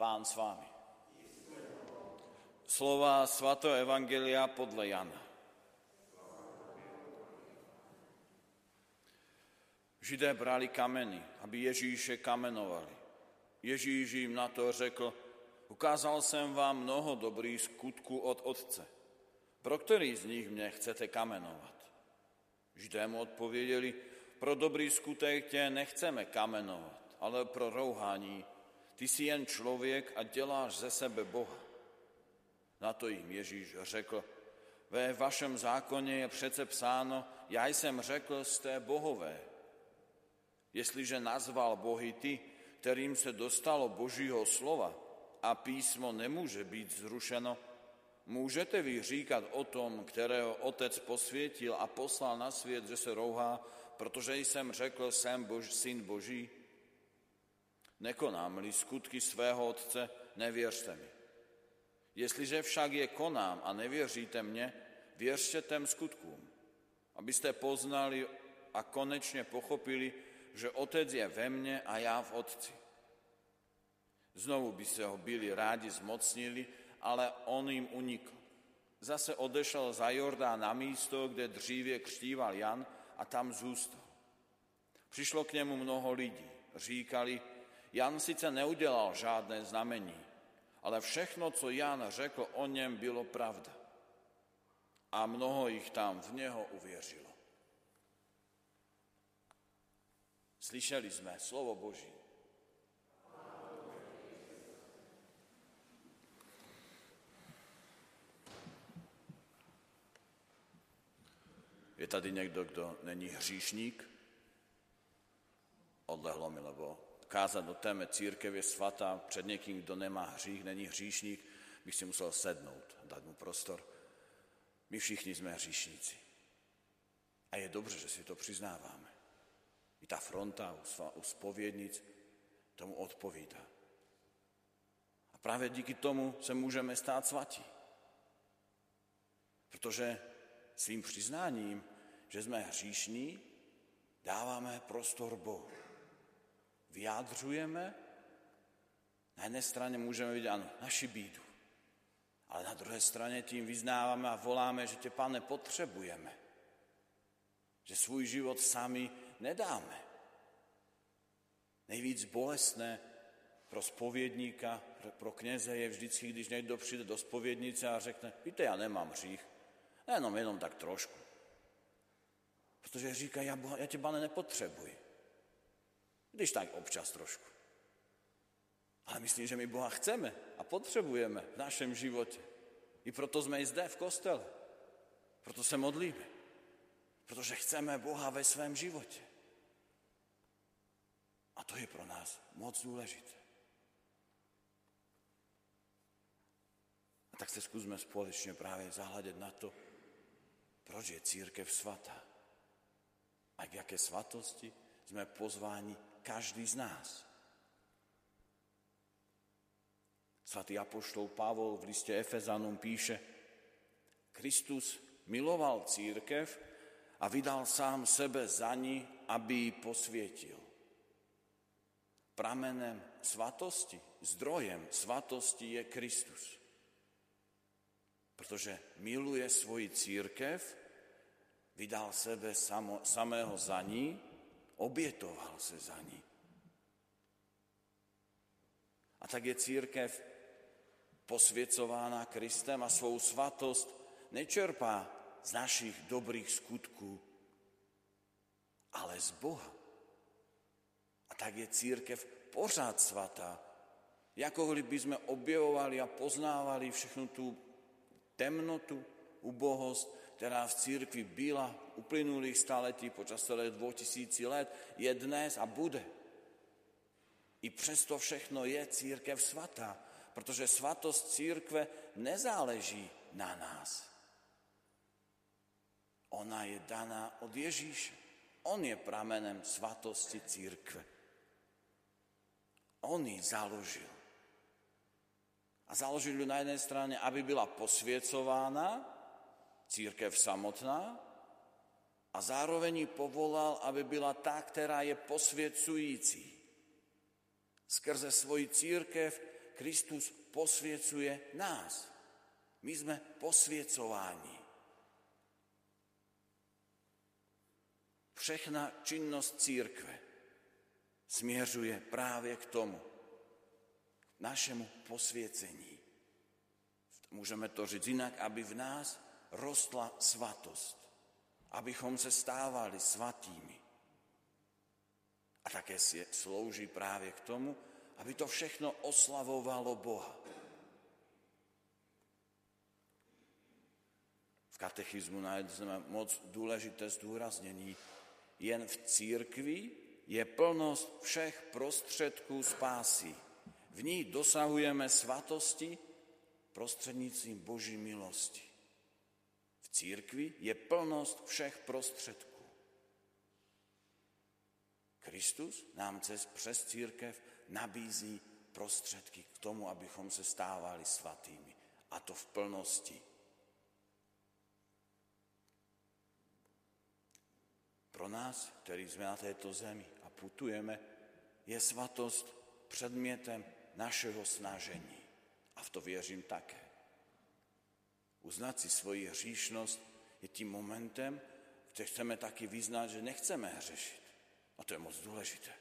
Pán s vámi. Slova svatého Evangelia podle Jana. Židé brali kameny, aby Ježíše kamenovali. Ježíš im na to řekl, ukázal jsem vám mnoho dobrých skutků od Otce. Pro který z nich mne chcete kamenovat? Židé mu odpověděli, pro dobrý skutek tě nechceme kamenovat, ale pro rouhání ty jsi jen člověk a děláš ze sebe Boha. Na to jim Ježíš řekl, ve vašem zákoně je přece psáno, já jsem řekl, jste bohové. Jestliže nazval bohy ty, kterým se dostalo Božího slova a písmo nemůže být zrušeno, můžete vy říkat o tom, kterého otec posvětil a poslal na svět, že se rouhá, protože jsem řekl, jsem Bož, syn Boží? Nekonám-li skutky svého Otce, nevěřte mi. Jestliže však je konám a nevěříte mně, věřte tém skutkům, abyste poznali a konečně pochopili, že Otec je ve mne a já v Otci. Znovu by se ho byli rádi zmocnili, ale on jim unikl. Zase odešel za Jordán na místo, kde dřívě křtíval Jan a tam zůstal. Přišlo k němu mnoho lidí. Říkali, Jan sice neudělal žádné znamení, ale všechno, co Jan řekl o něm, bylo pravda. A mnoho jich tam v něho uvěřilo. Slyšeli jsme slovo Boží. Je tady někdo, kdo není hříšník? Odlehlo mi, lebo kázat o téme církev je svatá, před někým, kdo nemá hřích, není hříšník, bych si musel sednout, dát mu prostor. My všichni jsme hříšníci. A je dobře, že si to přiznáváme. I ta fronta u spovědnic tomu odpovídá. A právě díky tomu se můžeme stát svatí. Protože svým přiznáním, že jsme hříšní, dáváme prostor Bohu vyjádřujeme, na jedné straně můžeme vidět, ano, naši bídu, ale na druhé straně tím vyznáváme a voláme, že tě, pane, potřebujeme. Že svůj život sami nedáme. Nejvíc bolestné pro spovědníka, pro kněze je vždycky, když někdo přijde do spovědnice a řekne, víte, já nemám hřích, jenom, jenom tak trošku. Protože říká, já, já tě, pane, nepotřebuji. Když tak občas trošku. Ale myslím, že my Boha chceme a potřebujeme v našem životě. I proto jsme i zde v kostele. Proto se modlíme. Protože chceme Boha ve svém životě. A to je pro nás moc důležité. A tak se zkusme společně právě zahledět na to, proč je církev svatá. A k jaké svatosti jsme pozváni každý z nás. Svatý apoštol Pavol v liste Efezanom píše, Kristus miloval církev a vydal sám sebe za ní, aby ji posvietil. Pramenem svatosti, zdrojem svatosti je Kristus. Protože miluje svoji církev, vydal sebe samo, samého za ní Obietoval se za ní. A tak je církev posvěcována Kristem a svou svatost nečerpá z našich dobrých skutků, ale z Boha. A tak je církev pořád svatá. Jako by sme objevovali a poznávali všechnu tú temnotu, ubohost, která v církvi byla uplynulých staletí počas celé 2000 let, je dnes a bude. I přesto všechno je církev svatá, protože svatost církve nezáleží na nás. Ona je daná od Ježíše. On je pramenem svatosti církve. On ji založil. A založil ju na jednej strane, aby byla posviecována, církev samotná a zároveň ji povolal, aby byla tá, ktorá je posvěcující. Skrze svoji církev Kristus posviecuje nás. My sme posviecováni. Všechna činnosť církve smieřuje práve k tomu, k našemu posviecení. Môžeme to žiť inak, aby v nás rostla svatosť, abychom sa stávali svatými. A také si slouží práve k tomu, aby to všechno oslavovalo Boha. V katechizmu nájdeme moc dôležité zdôraznení. Jen v církvi je plnosť všech prostředků spásy. V ní dosahujeme svatosti prostředníctvím Boží milosti. Církvi je plnosť všech prostředků. Kristus nám cez, přes církev nabízí prostředky k tomu, abychom se stávali svatými. A to v plnosti. Pro nás, ktorí sme na této zemi a putujeme, je svatosť předmětem našeho snažení. A v to věřím také. Uznať si svoji hříšnosť je tým momentem, kde chceme taky vyznať, že nechceme hřešiť. A to je moc dôležité.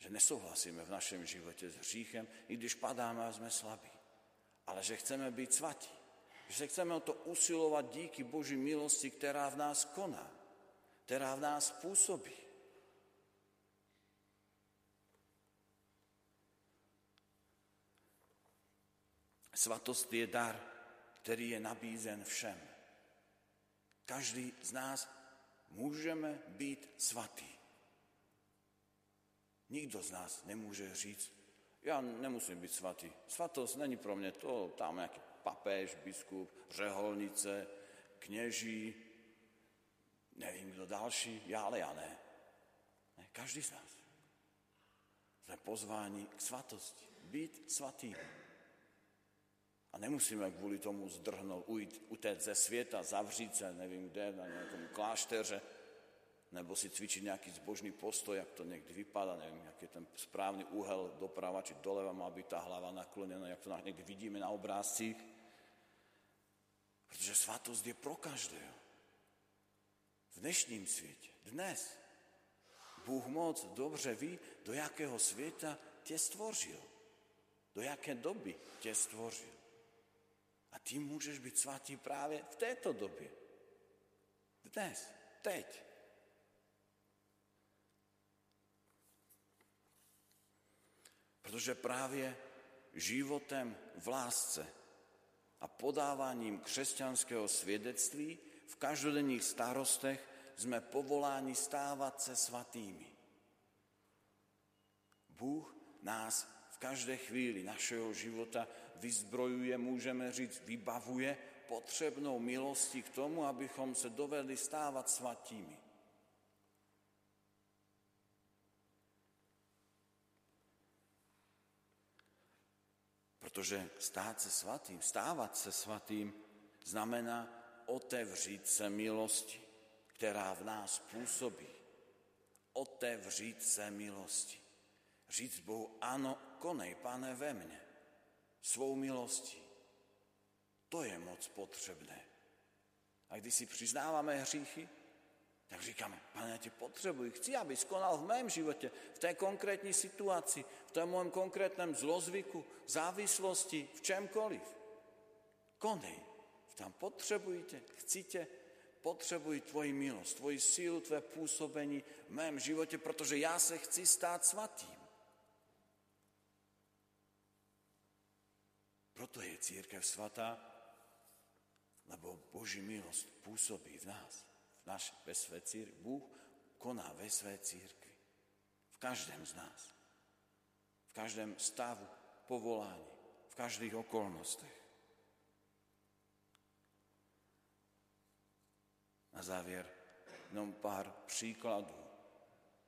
Že nesouhlasíme v našem živote s hříchem, i když padáme a sme slabí. Ale že chceme byť svatí. Že sa chceme o to usilovať díky Boží milosti, ktorá v nás koná. Ktorá v nás pôsobí. Svatost je dar, ktorý je nabízen všem. Každý z nás môžeme byť svatý. Nikto z nás nemôže říct, ja nemusím byť svatý. Svatosť není pro mňa to, tam nejaký papéž, biskup, řeholnice, kněží, nevím kto další, ja ale ja ne. ne. Každý z nás. Sme pozváni k svatosti, byť svatým. A nemusíme kvôli tomu zdrhnúť, utéct ze sveta, zavřít se, nevím kde, na nejakom kláštere, nebo si cvičiť nejaký zbožný postoj, jak to niekde vypadá, neviem, aký je ten správny úhel doprava, či doleva má byť tá hlava naklonená, jak to niekde vidíme na obrázcích. Pretože svatosť je pro každého. V dnešním svete, dnes, Bůh moc dobře ví, do jakého sveta tě stvořil. Do jaké doby tě stvořil. A ty môžeš byť svatý práve v této době. Dnes, teď. Protože právě životem v lásce a podávaním křesťanského svědectví v každodenních starostech sme povoláni stávať se svatými. Bůh nás každé chvíli našeho života vyzbrojuje, môžeme říct, vybavuje potrebnou milostí k tomu, abychom se dovedli stávať svatými. Protože stát se svatým, stávat se svatým, znamená otevřít se milosti, která v nás působí. Otevřít se milosti. Říct Bohu, ano, konej, pane, ve mne. Svou milostí. To je moc potřebné. A když si přiznáváme hříchy, tak říkáme, pane, ja te potrebuji, chci, aby skonal v mém živote, v té konkrétnej situácii, v tom môjom konkrétnom zlozvyku, závislosti, v čemkoliv. Konej, tam potrebujete, chcite, potrebuj tvoji milosť, tvoji sílu, tvoje pôsobení v mém živote, protože ja sa chci stáť svatým. Proto je církev svatá, lebo Boží milosť pôsobí v nás naš, ve své církvi. Bůh koná ve své církvi. V každém z nás. V každém stavu, povolání, v každých okolnostech. Na závěr jenom pár příkladů,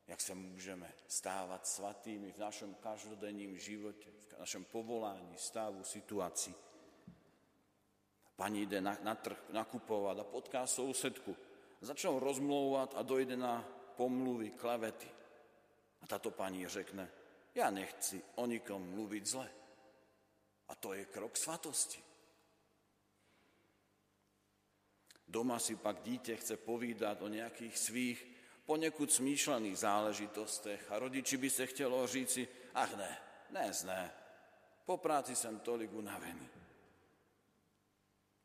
jak se můžeme stávat svatými v našem každodenním životě, v našem povolání, stavu, situaci. Pani jde na, na trh nakupovat a potká sousedku, začal rozmlouvat a dojde na pomluvy, klevety. A táto paní řekne, ja nechci o nikom mluviť zle. A to je krok svatosti. Doma si pak dítě chce povídať o nejakých svých ponekud smýšlených záležitostech a rodiči by se chtělo říci, ach ne, ne, ne, po práci som tolik unavený.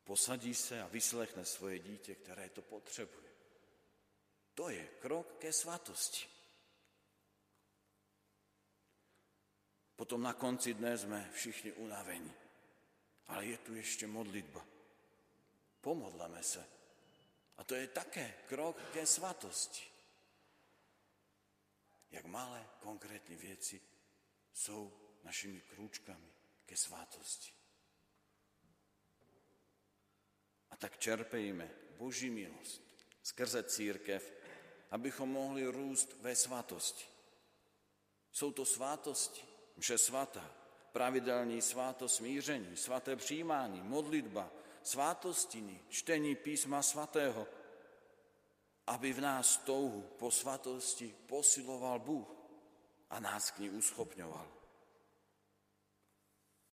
Posadí sa a vyslechne svoje dieťa, ktoré to potrebuje. To je krok ke svatosti. Potom na konci dne sme všichni unavení. Ale je tu ešte modlitba. Pomodleme sa a to je také krok ke svatosti. Jak malé konkrétne veci sú našimi krúčkami ke svatosti. A tak čerpejme Boží milosť skrze církev, abychom mohli rúst ve svatosti. Sú to svátosti, mše svatá, pravidelný sváto smíření, svaté přijímání, modlitba, svátostiny, čtení písma svatého, aby v nás touhu po svatosti posiloval Bůh a nás k ní uschopňoval.